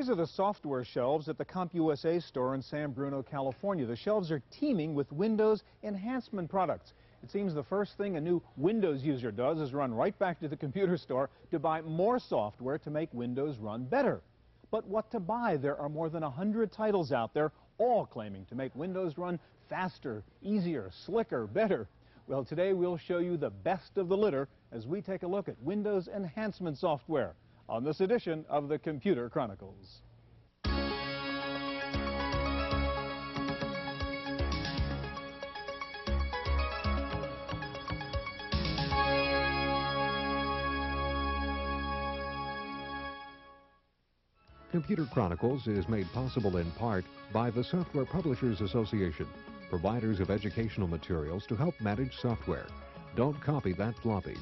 These are the software shelves at the CompUSA store in San Bruno, California. The shelves are teeming with Windows enhancement products. It seems the first thing a new Windows user does is run right back to the computer store to buy more software to make Windows run better. But what to buy? There are more than 100 titles out there, all claiming to make Windows run faster, easier, slicker, better. Well, today we'll show you the best of the litter as we take a look at Windows enhancement software on this edition of the Computer Chronicles. Computer Chronicles is made possible in part by the Software Publishers Association, providers of educational materials to help manage software. Don't copy that floppy.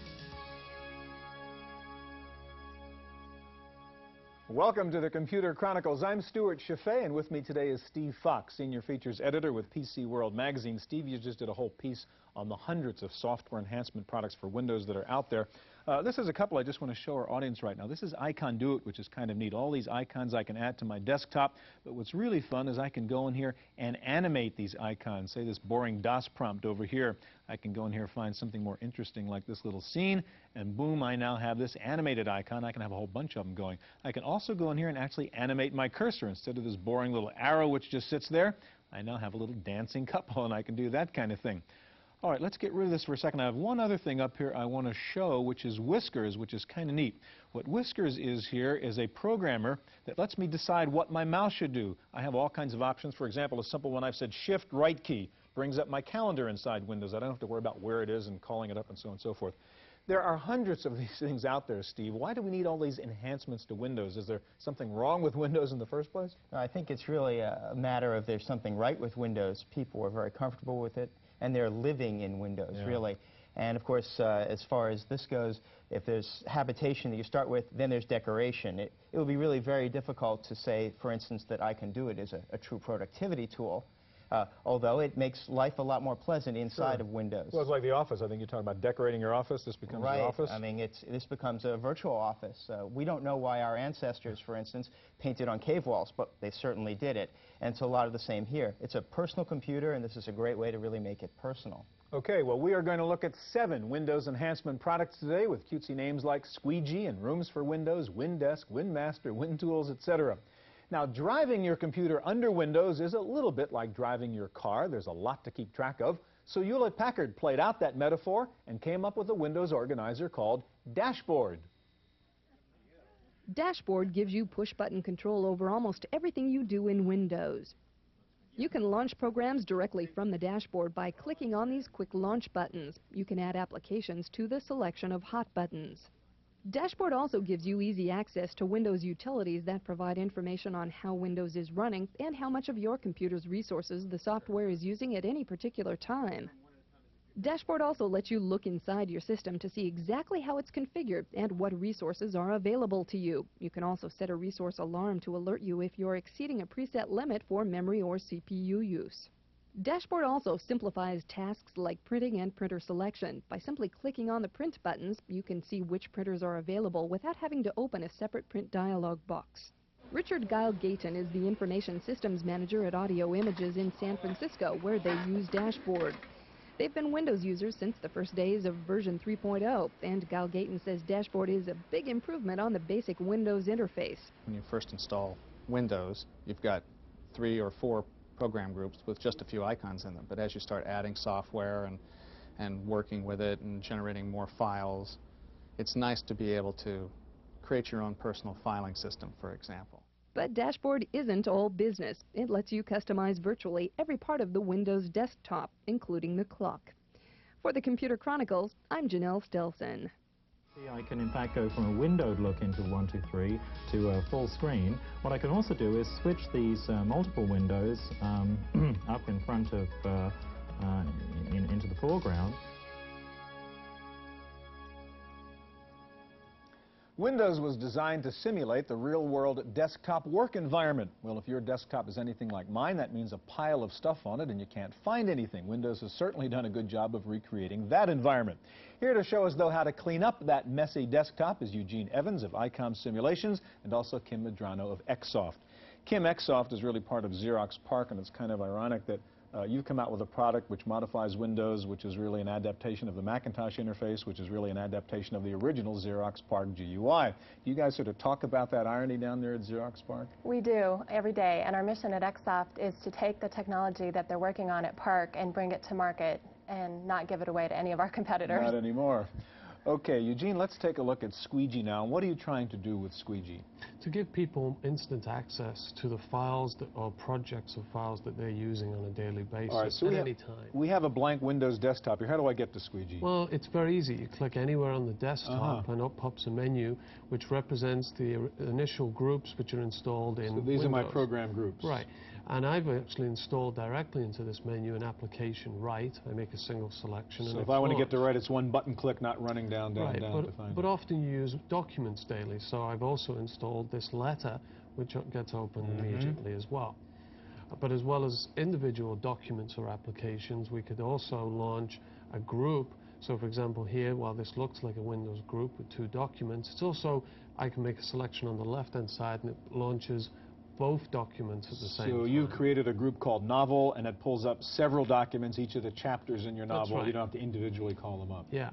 Welcome to the Computer Chronicles. I'm Stuart Cheifet, and with me today is Steve Fox, Senior Features Editor with PC World Magazine. Steve, you just did a whole piece on the hundreds of software enhancement products for Windows that are out there. Uh, this is a couple I just want to show our audience right now. This is Iconduit, which is kind of neat. All these icons I can add to my desktop, but what's really fun is I can go in here and animate these icons. Say this boring DOS prompt over here. I can go in here and find something more interesting like this little scene, and boom, I now have this animated icon. I can have a whole bunch of them going. I can also go in here and actually animate my cursor. Instead of this boring little arrow which just sits there, I now have a little dancing couple, and I can do that kind of thing. All right, let's get rid of this for a second. I have one other thing up here I want to show, which is Whiskers, which is kind of neat. What Whiskers is here is a programmer that lets me decide what my mouse should do. I have all kinds of options. For example, a simple one I've said Shift right key brings up my calendar inside Windows. I don't have to worry about where it is and calling it up and so on and so forth. There are hundreds of these things out there, Steve. Why do we need all these enhancements to Windows? Is there something wrong with Windows in the first place? I think it's really a matter of there's something right with Windows. People are very comfortable with it and they're living in Windows, yeah. really. And of course, uh, as far as this goes, if there's habitation that you start with, then there's decoration. It, it would be really very difficult to say, for instance, that Iconduit is a, a true productivity tool. Uh, although it makes life a lot more pleasant inside sure. of Windows. Well, it's like the office. I think you're talking about decorating your office. This becomes right. your office. I mean, it's, this becomes a virtual office. Uh, we don't know why our ancestors, for instance, painted on cave walls, but they certainly did it. And it's a lot of the same here. It's a personal computer, and this is a great way to really make it personal. Okay, well, we are going to look at seven Windows enhancement products today with cutesy names like Squeegee and Rooms for Windows, WinDesk, WinMaster, WinTools, etc. Now, driving your computer under Windows is a little bit like driving your car. There's a lot to keep track of. So Hewlett-Packard played out that metaphor and came up with a Windows organizer called Dashboard. Dashboard gives you push-button control over almost everything you do in Windows. You can launch programs directly from the dashboard by clicking on these quick launch buttons. You can add applications to the selection of hot buttons. Dashboard also gives you easy access to Windows utilities that provide information on how Windows is running and how much of your computer's resources the software is using at any particular time. Dashboard also lets you look inside your system to see exactly how it's configured and what resources are available to you. You can also set a resource alarm to alert you if you're exceeding a preset limit for memory or CPU use. Dashboard also simplifies tasks like printing and printer selection. By simply clicking on the print buttons, you can see which printers are available without having to open a separate print dialog box. Richard Guile Gayton is the Information Systems Manager at Audio Images in San Francisco, where they use Dashboard. They've been Windows users since the first days of version 3.0, and Guile Gayton says Dashboard is a big improvement on the basic Windows interface. When you first install Windows, you've got three or four program groups with just a few icons in them. But as you start adding software and, and working with it and generating more files, it's nice to be able to create your own personal filing system, for example. But Dashboard isn't all business. It lets you customize virtually every part of the Windows desktop, including the clock. For the Computer Chronicles, I'm Janelle Stelson. I can in fact go from a windowed look into 123 to a full screen. What I can also do is switch these uh, multiple windows um, up in front of, uh, uh, in, into the foreground. Windows was designed to simulate the real-world desktop work environment. Well, if your desktop is anything like mine, that means a pile of stuff on it and you can't find anything. Windows has certainly done a good job of recreating that environment. Here to show us, though, how to clean up that messy desktop is Eugene Evans of ICOM Simulations and also Kim Medrano of Xsoft. Kim, Xsoft is really part of Xerox PARC, and it's kind of ironic that uh, you've come out with a product which modifies Windows, which is really an adaptation of the Macintosh interface, which is really an adaptation of the original Xerox PARC GUI. Do you guys sort of talk about that irony down there at Xerox PARC? We do every day, and our mission at Xsoft is to take the technology that they're working on at PARC and bring it to market and not give it away to any of our competitors. Not anymore. Okay, Eugene, let's take a look at Squeegee now. What are you trying to do with Squeegee? To give people instant access to the files that, or projects of files that they're using on a daily basis All right, so at we have, any time. We have a blank Windows desktop here. How do I get to Squeegee? Well, it's very easy. You click anywhere on the desktop Uh-huh. and up pops a menu which represents the initial groups which are installed in so these are my program groups. Right. And I've actually installed directly into this menu an application right. I make a single selection So if I want to get to right, it's one button click, not running down, down, Right, down to but, find but often you use documents daily, so I've also installed this letter, which gets open Mhm. immediately as well. But as well as individual documents or applications, we could also launch a group. So for example here, while this looks like a Windows group with two documents, it's also, I can make a selection on the left-hand side and it launches both documents at the same So time. you've created a group called Novel, and it pulls up several documents, each of the chapters in your novel. You don't have to individually call them up. Yeah.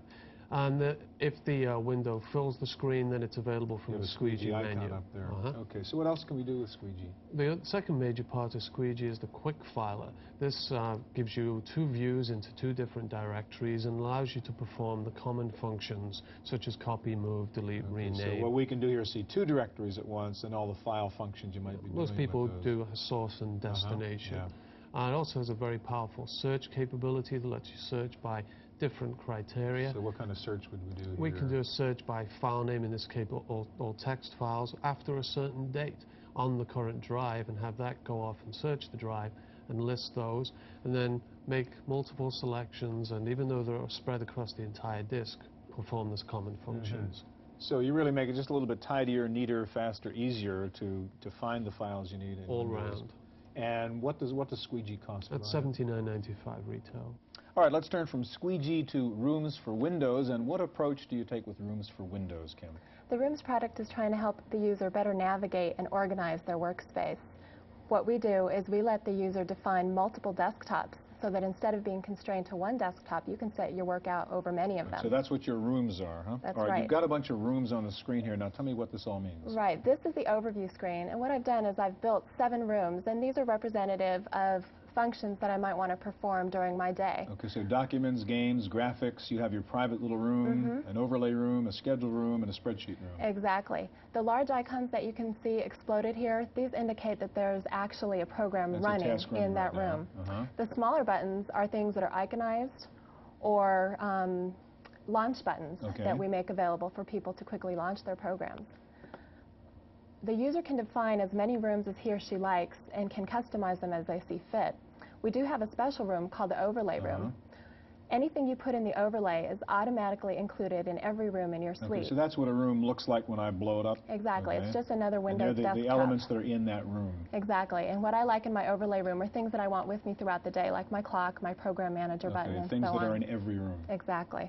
And uh, if the uh, window fills the screen, then it's available from the a squeegee icon menu. up there. Uh-huh. Okay, so what else can we do with Squeegee? The second major part of Squeegee is the quick filer. This uh, gives you two views into two different directories and allows you to perform the common functions such as copy, move, delete, Okay, rename. So what we can do here is see two directories at once and all the file functions you might be doing Most people do a source and Uh-huh, destination. yeah. Uh, it also has a very powerful search capability that lets you search by different criteria. So what kind of search would we do We here? can do a search by file name, in this case, or, or text files, after a certain date on the current drive and have that go off and search the drive and list those, and then make multiple selections, and even though they're spread across the entire disk, perform this common mm-hmm. functions. So you really make it just a little bit tidier, neater, faster, easier to, to find the files you need in All round. And what does what does Squeegee cost? At seventy-nine ninety-five retail. All right, let's turn from Squeegee to Rooms for Windows. And what approach do you take with Rooms for Windows, Kim? The Rooms product is trying to help the user better navigate and organize their workspace. What we do is we let the user define multiple desktops so that instead of being constrained to one desktop, you can set your work out over many of them. So that's what your rooms are, huh? That's all right, right. You've got a bunch of rooms on the screen here. Now tell me what this all means. Right, this is the overview screen, and what I've done is I've built seven rooms, and these are representative of functions that I might want to perform during my day. Okay, so documents, games, graphics, you have your private little room, Mhm. an overlay room, a schedule room, and a spreadsheet room. Exactly. The large icons that you can see exploded here, these indicate that there's actually a program That's a running room in that right room. Uh-huh. The smaller buttons are things that are iconized or um, launch buttons Okay. that we make available for people to quickly launch their programs. The user can define as many rooms as he or she likes and can customize them as they see fit. We do have a special room called the overlay room. Anything you put in the overlay is automatically included in every room in your suite. Okay, so that's what a room looks like when I blow it up. Exactly. Okay. It's just another and Windows they're the, desktop. the elements that are in that room. Exactly. And what I like in my overlay room are things that I want with me throughout the day, like my clock, my program manager button, Okay, and things so that on. are in every room. Exactly.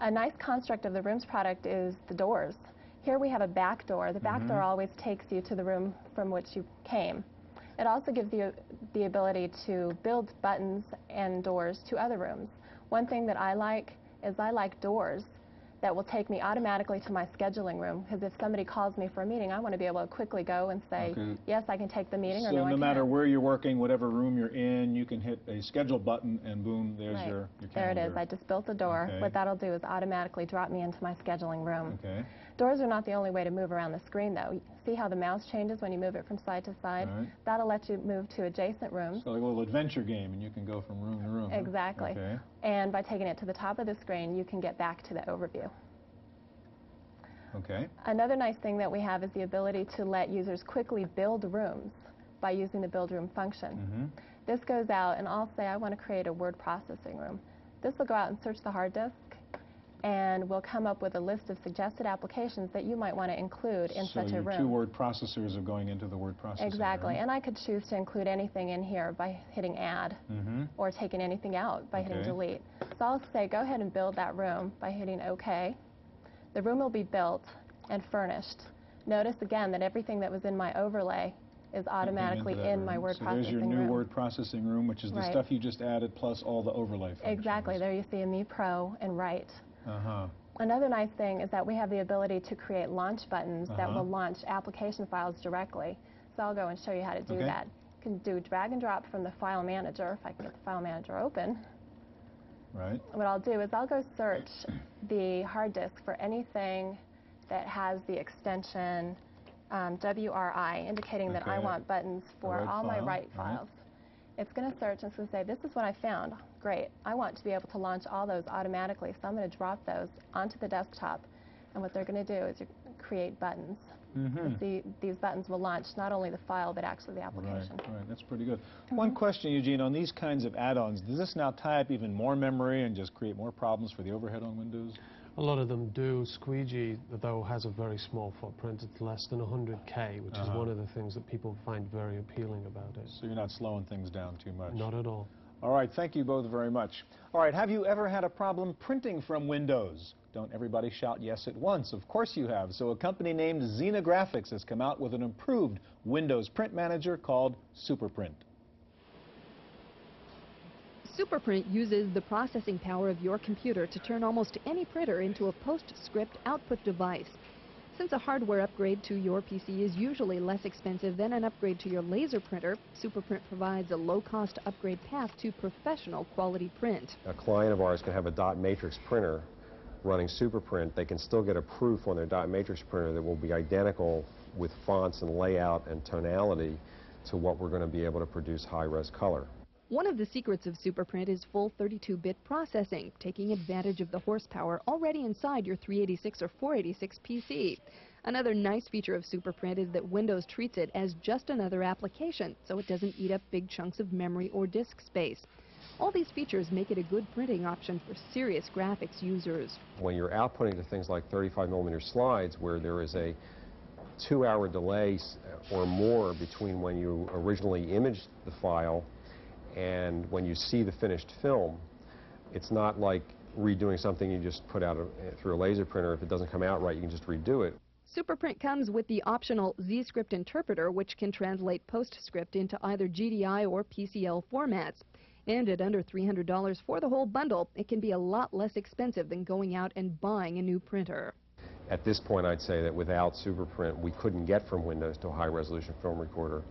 A nice construct of the Rooms product is the doors. Here we have a back door. The back Mm-hmm. door always takes you to the room from which you came. It also gives you the ability to build buttons and doors to other rooms. One thing that I like is I like doors that will take me automatically to my scheduling room because if somebody calls me for a meeting, I want to be able to quickly go and say, Okay. yes, I can take the meeting or So no, no matter where you're working, whatever room you're in, you can hit a schedule button and boom, there's Right. your, your There it is. I just built a door. Okay. What that'll do is automatically drop me into my scheduling room. Okay. Doors are not the only way to move around the screen, though. See how the mouse changes when you move it from side to side? Right. That'll let you move to adjacent rooms. So like a little adventure game, and you can go from room to room. Exactly. Okay. And by taking it to the top of the screen, you can get back to the overview. Okay. Another nice thing that we have is the ability to let users quickly build rooms by using the build room function. Mm-hmm. This goes out, and I'll say I want to create a word processing room. This will go out and search the hard disk, and we'll come up with a list of suggested applications that you might want to include in so such a room. two word processors are going into the word processing Exactly, room. and I could choose to include anything in here by hitting add Mhm. or taking anything out by hitting delete. So I'll say go ahead and build that room by hitting OK. The room will be built and furnished. Notice again that everything that was in my overlay is automatically in my room. word so processing there's your new room. word processing room, which is the Right. stuff you just added plus all the overlay functions. Exactly, there you see Ami Pro and Write. Uh-huh. Another nice thing is that we have the ability to create launch buttons that Uh-huh. will launch application files directly. So I'll go and show you how to do Okay. that. You can do drag and drop from the file manager, if I can get the file manager open. Right. What I'll do is I'll go search the hard disk for anything that has the extension um, WRI, indicating that I want buttons for all my file, write right. It's going to search and it's going to say, this is what I found. Great. I want to be able to launch all those automatically, so I'm going to drop those onto the desktop. And what they're going to do is create buttons. Mm-hmm. The, these buttons will launch not only the file, but actually the Right, application. right. That's pretty good. Mm-hmm. One question, Eugene, on these kinds of add-ons, does this now tie up even more memory and just create more problems for the overhead on Windows? A lot of them do. Squeegee, though, has a very small footprint. It's less than 100K, which is Uh-huh. one of the things that people find very appealing about it. So you're not slowing things down too much. Not at all. All right, thank you both very much. All right, have you ever had a problem printing from Windows? Don't everybody shout yes at once. Of course you have. So a company named Zenographics has come out with an improved Windows print manager called SuperPrint. Superprint uses the processing power of your computer to turn almost any printer into a PostScript output device. Since a hardware upgrade to your PC is usually less expensive than an upgrade to your laser printer, Superprint provides a low-cost upgrade path to professional quality print. a client of ours can have a dot matrix printer running Superprint. They can still get a proof on their dot matrix printer that will be identical with fonts and layout and tonality to what we're going to be able to produce high-res color. One of the secrets of Superprint is full 32-bit processing, taking advantage of the horsepower already inside your 386 or 486 PC. Another nice feature of Superprint is that Windows treats it as just another application, so it doesn't eat up big chunks of memory or disk space. All these features make it a good printing option for serious graphics users. When you're outputting to things like 35 millimeter slides where there is a two-hour delay or more between when you originally imaged the file and when you see the finished film, it's not like redoing something you just put out a, through a laser printer. If it doesn't come out right, you can just redo it. Superprint comes with the optional ZScript interpreter, which can translate PostScript into either GDI or PCL formats. And at under $300 for the whole bundle, it can be a lot less expensive than going out and buying a new printer. At this point, I'd say that without Superprint, we couldn't get from Windows to a high-resolution film recorder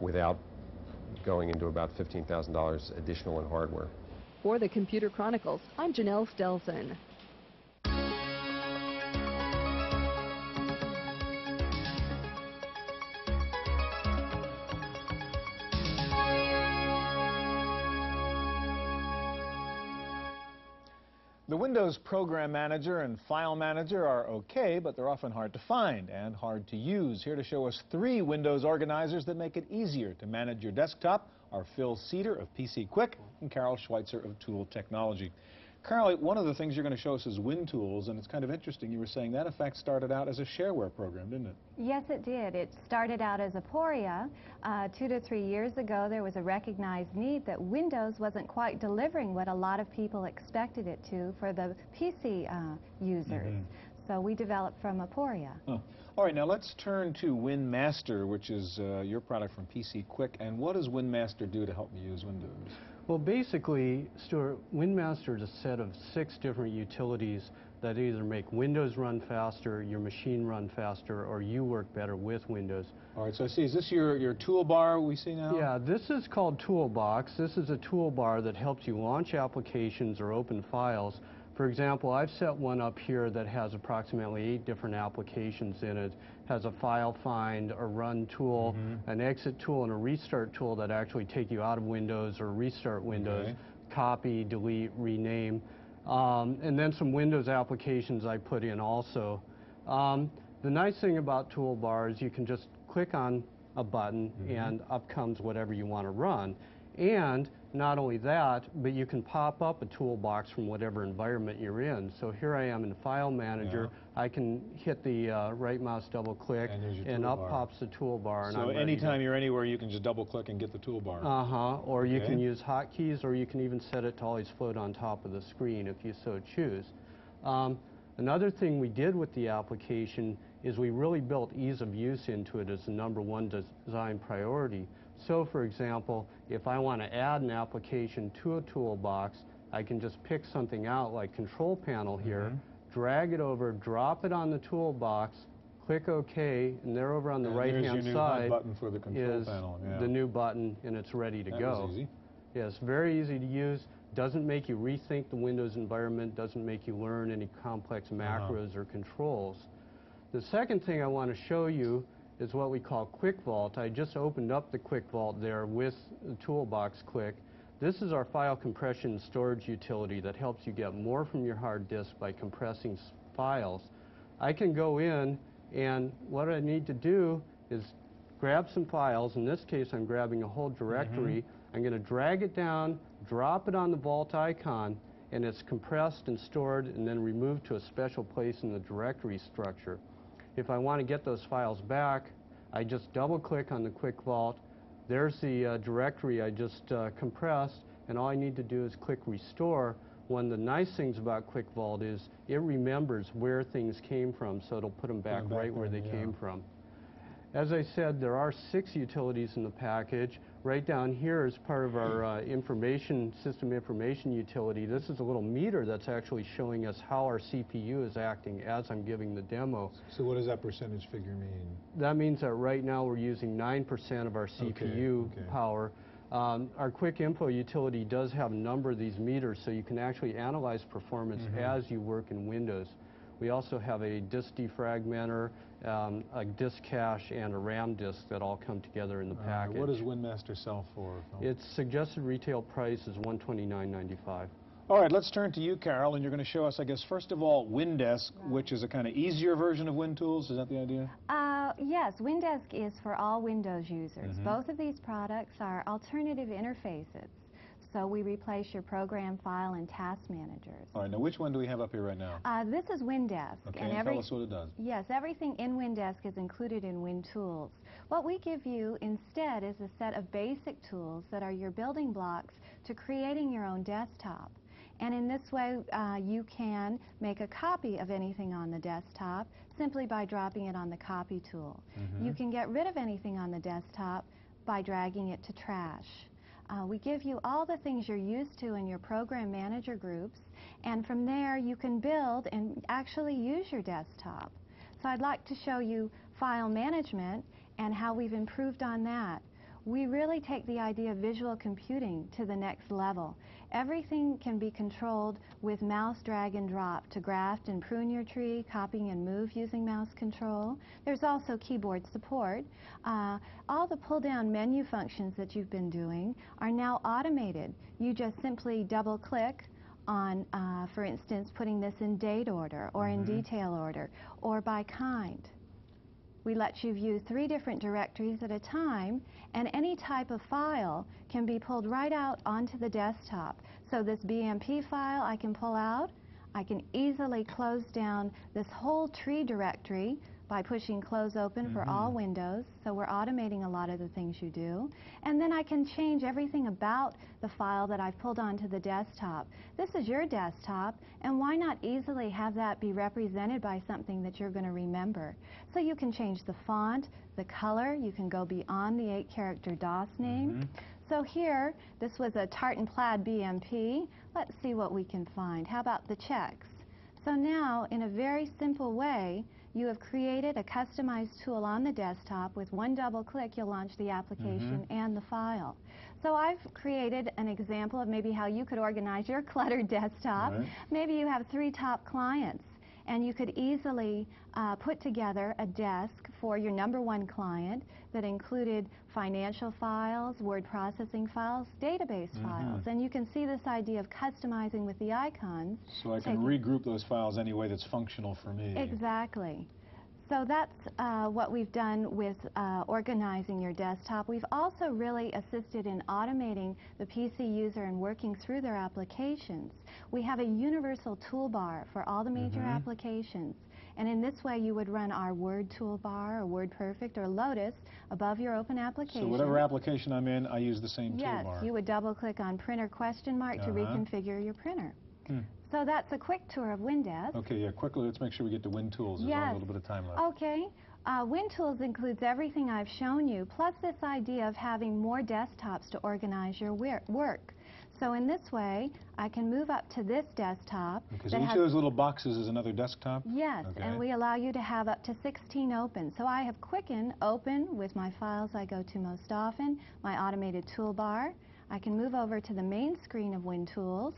without going into about $15,000 additional in hardware. For the Computer Chronicles, I'm Janelle Stelson. The Windows Program Manager and File Manager are okay, but they're often hard to find and hard to use. Here to show us three Windows organizers that make it easier to manage your desktop are Phil Cedar of PC Quick and Carol Schweitzer of Tool Technology. Carol, one of the things you're going to show us is WinTools, and it's kind of interesting. You were saying that, in fact, started out as a shareware program, didn't it? Yes, it did. It started out as Aporia. Uh, two to three years ago, there was a recognized need that Windows wasn't quite delivering what a lot of people expected it to for the PC uh, users. Mhm. So we developed from Aporia. Oh. All right, now let's turn to WinMaster, which is uh, your product from PC Quick. And what does WinMaster do to help me use Windows? Well, basically, Stuart, WinMaster is a set of six different utilities that either make Windows run faster, your machine run faster, or you work better with Windows. All right, so I see, is this your, your toolbar we see now? Yeah, this is called Toolbox. This is a toolbar that helps you launch applications or open files. For example, I've set one up here that has approximately eight different applications in it. Has a file find, a run tool, Mm-hmm. an exit tool, and a restart tool that actually take you out of Windows or restart Windows, Okay. copy, delete, rename. Um, and then some Windows applications I put in also. Um, the nice thing about Toolbar is you can just click on a button Mm-hmm. and up comes whatever you want to run. And Not only that, but you can pop up a toolbox from whatever environment you're in. So here I am in File Manager. I can hit the uh, right mouse double click And your up pops the toolbar. and So I'm anytime to- you're anywhere, you can just double click and get the toolbar. uh-huh, or you can Okay. use hotkeys, or you can even set it to always float on top of the screen if you so choose. Um, another thing we did with the application is we really built ease of use into it as the number one des- design priority. So for example, if I want to add an application to a toolbox, I can just pick something out like control panel here, Mm-hmm. drag it over, drop it on the toolbox, click OK, and there over on the And right-hand new side button for the control is panel, yeah. the new button, and it's ready to That go. was easy. Yes, very easy to use, doesn't make you rethink the Windows environment, doesn't make you learn any complex Uh-huh. macros or controls. The second thing I want to show you is what we call Quick Vault. I just opened up the Quick Vault there with the toolbox click. This is our file compression storage utility that helps you get more from your hard disk by compressing files. I can go in and what I need to do is grab some files. In this case, I'm grabbing a whole directory. Mm-hmm. I'm going to drag it down, drop it on the vault icon, and it's compressed and stored and then removed to a special place in the directory structure. If I want to get those files back, I just double click on the Quick Vault. There's the uh, directory I just uh, compressed, and all I need to do is click Restore. One of the nice things about Quick Vault is it remembers where things came from, so it'll put them back, back right where they yeah. came from. As I said, there are six utilities in the package. Right down here is part of our uh, information system information utility. This is a little meter that's actually showing us how our CPU is acting as I'm giving the demo. So what does that percentage figure mean? That means that right now we're using 9% of our CPU okay. power. Um, our quick info utility does have a number of these meters, so you can actually analyze performance Mm-hmm. as you work in Windows. We also have a disk defragmenter, um, a disk cache, and a RAM disk that all come together in the Uh, package. what does WinMaster sell for? Phil? Its suggested retail price is $129.95. All right, let's turn to you, Carol, and you're going to show us, I guess, first of all, Windesk, which is a kind of easier version of WinTools. Is that the idea? Uh, yes, Windesk is for all Windows users. Mhm. Both of these products are alternative interfaces. So we replace your program file and task managers. All right, now which one do we have up here right now? Uh, this is Windesk. Okay, and and every, tell us what it does. Yes, everything in Windesk is included in WinTools. What we give you instead is a set of basic tools that are your building blocks to creating your own desktop. And in this way, uh, you can make a copy of anything on the desktop simply by dropping it on the copy tool. You can get rid of anything on the desktop by dragging it to trash. Uh, we give you all the things you're used to in your program manager groups, and from there you can build and actually use your desktop. So I'd like to show you file management and how we've improved on that. We really take the idea of visual computing to the next level. Everything can be controlled with mouse drag and drop to graft and prune your tree, copying and move using mouse control. There's also keyboard support. Uh, all the pull-down menu functions that you've been doing are now automated. You just simply double-click on, uh, for instance, putting this in date order or in detail order or by kind. We let you view three different directories at a time, and any type of file can be pulled right out onto the desktop. So this BMP file I can pull out. I can easily close down this whole tree directory by pushing close open for mm-hmm. all windows. So we're automating a lot of the things you do. And then I can change everything about the file that I've pulled onto the desktop. This is your desktop, and why not easily have that be represented by something that you're going to remember? So you can change the font, the color, you can go beyond the eight character DOS name. Mm-hmm. So here, this was a tartan plaid BMP. Let's see what we can find. How about the checks? So now, in a very simple way, you have created a customized tool on the desktop. With one double click, you'll launch the application mm-hmm. and the file. So I've created an example of maybe how you could organize your cluttered desktop. Right. Maybe you have three top clients, and you could easily uh, put together a desk for your number one client that included financial files, word processing files, database files. And you can see this idea of customizing with the icons. So I can regroup those files any way that's functional for me. Exactly. So that's uh, what we've done with uh, organizing your desktop. We've also really assisted in automating the PC user and working through their applications. We have a universal toolbar for all the major Mhm. applications. And in this way, you would run our Word toolbar or WordPerfect or Lotus above your open application. So whatever application I'm in, I use the same Yes, toolbar. you would double-click on printer question mark to Uh-huh. reconfigure your printer. Hmm. So that's a quick tour of Windesk. Okay, yeah, quickly, let's make sure we get to WinTools. There's only Yes. a little bit of time left. Okay. Uh, WinTools includes everything I've shown you, plus this idea of having more desktops to organize your work. So in this way, I can move up to this desktop. Okay, so each of those little boxes is another desktop? Yes, Okay. and we allow you to have up to 16 open. So I have Quicken open with my files I go to most often, my automated toolbar. I can move over to the main screen of WinTools,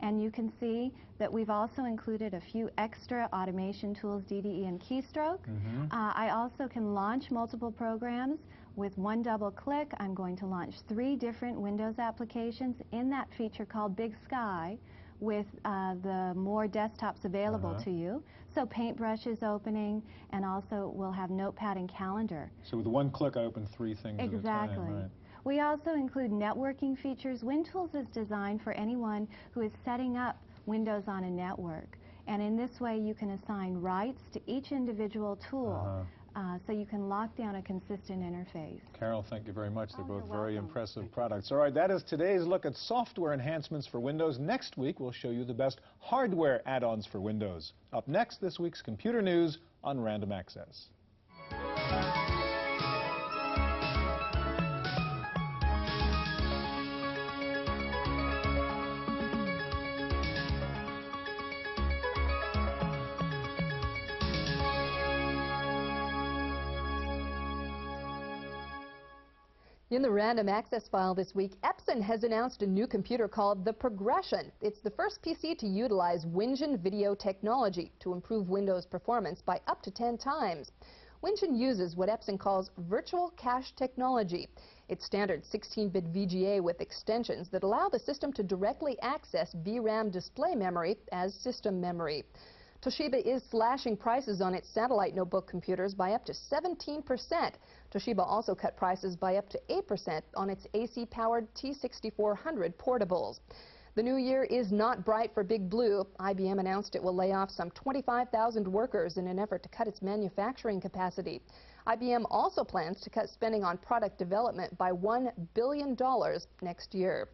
and you can see that we've also included a few extra automation tools, DDE and keystroke. Mhm. Uh, I also can launch multiple programs. With one double click, I'm going to launch three different Windows applications in that feature called Big Sky with uh, the more desktops available Uh-huh. to you. So Paintbrush is opening, and also we'll have Notepad and Calendar. So with one click, I open three things at a Exactly. time, right? We also include networking features. WinTools is designed for anyone who is setting up Windows on a network. And in this way, you can assign rights to each individual tool. Uh-huh. Uh, so you can lock down a consistent interface. Carol, thank you very much. They're Oh, both very welcome. impressive products. All right, that is today's look at software enhancements for Windows. Next week, we'll show you the best hardware add-ons for Windows. Up next, this week's computer news on Random Access. In the random access file this week, Epson has announced a new computer called the Progression. It's the first PC to utilize Wingine video technology to improve Windows performance by up to 10 times. Wingine uses what Epson calls virtual cache technology. It's standard 16-bit VGA with extensions that allow the system to directly access VRAM display memory as system memory. Toshiba is slashing prices on its satellite notebook computers by up to 17%. Toshiba also cut prices by up to 8% on its AC-powered T6400 portables. The new year is not bright for Big Blue. IBM announced it will lay off some 25,000 workers in an effort to cut its manufacturing capacity. IBM also plans to cut spending on product development by $1 billion next year.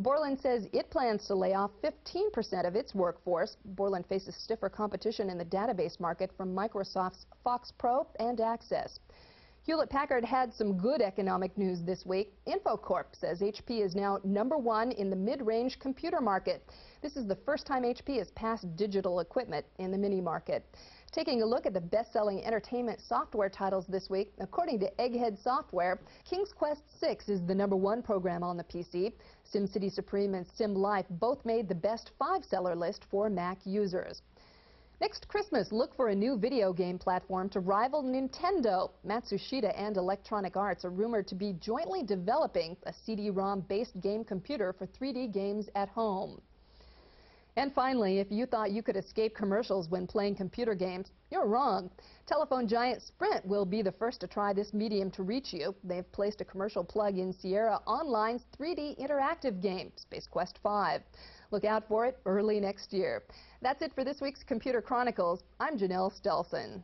Borland says it plans to lay off 15% of its workforce. Borland faces stiffer competition in the database market from Microsoft's Fox Pro and Access. Hewlett-Packard had some good economic news this week. Infocorp says HP is now number one in the mid-range computer market. This is the first time HP has passed digital equipment in the mini market. Taking a look at the best-selling entertainment software titles this week, according to Egghead Software, King's Quest VI is the number one program on the PC. SimCity Supreme and Sim Life both made the best five-seller list for Mac users. Next Christmas, look for a new video game platform to rival Nintendo. Matsushita and Electronic Arts are rumored to be jointly developing a CD-ROM-based game computer for 3D games at home. And finally, if you thought you could escape commercials when playing computer games, you're wrong. Telephone giant Sprint will be the first to try this medium to reach you. They've placed a commercial plug in Sierra Online's 3D interactive game, Space Quest 5. Look out for it early next year. That's it for this week's Computer Chronicles. I'm Janelle Stelson.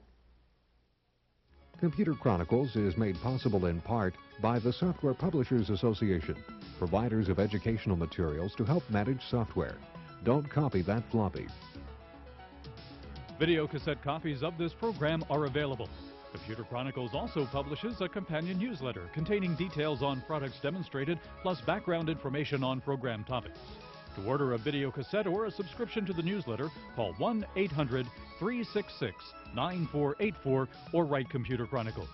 Computer Chronicles is made possible in part by the Software Publishers Association, providers of educational materials to help manage software. Don't copy that floppy. Video cassette copies of this program are available. Computer Chronicles also publishes a companion newsletter containing details on products demonstrated, plus background information on program topics. To order a video cassette or a subscription to the newsletter, call 1 800 366 9484 or write Computer Chronicles.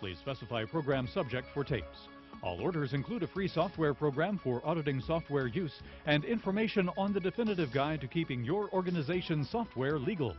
Please specify program subject for tapes. All orders include a free software program for auditing software use and information on the definitive guide to keeping your organization's software legal.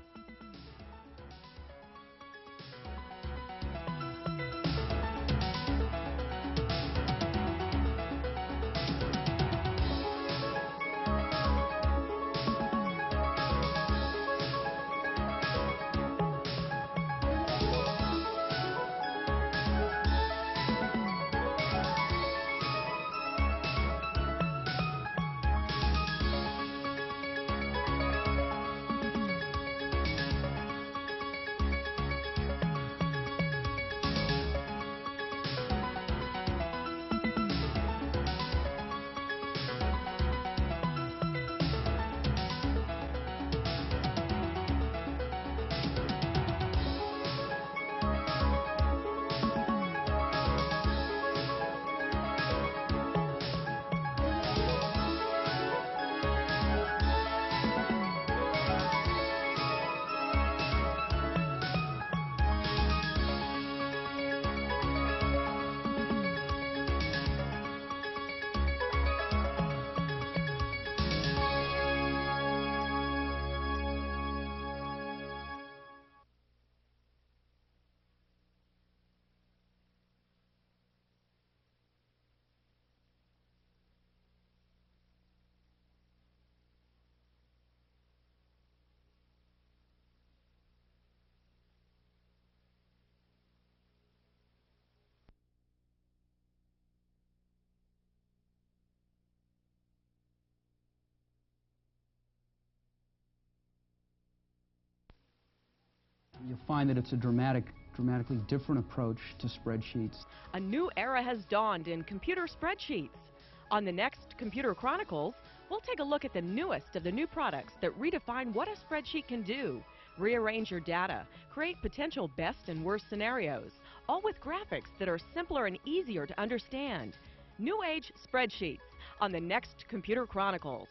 You'll find that it's a dramatic, dramatically different approach to spreadsheets. A new era has dawned in computer spreadsheets. On the next Computer Chronicles, we'll take a look at the newest of the new products that redefine what a spreadsheet can do. Rearrange your data, create potential best and worst scenarios, all with graphics that are simpler and easier to understand. New Age Spreadsheets on the next Computer Chronicles.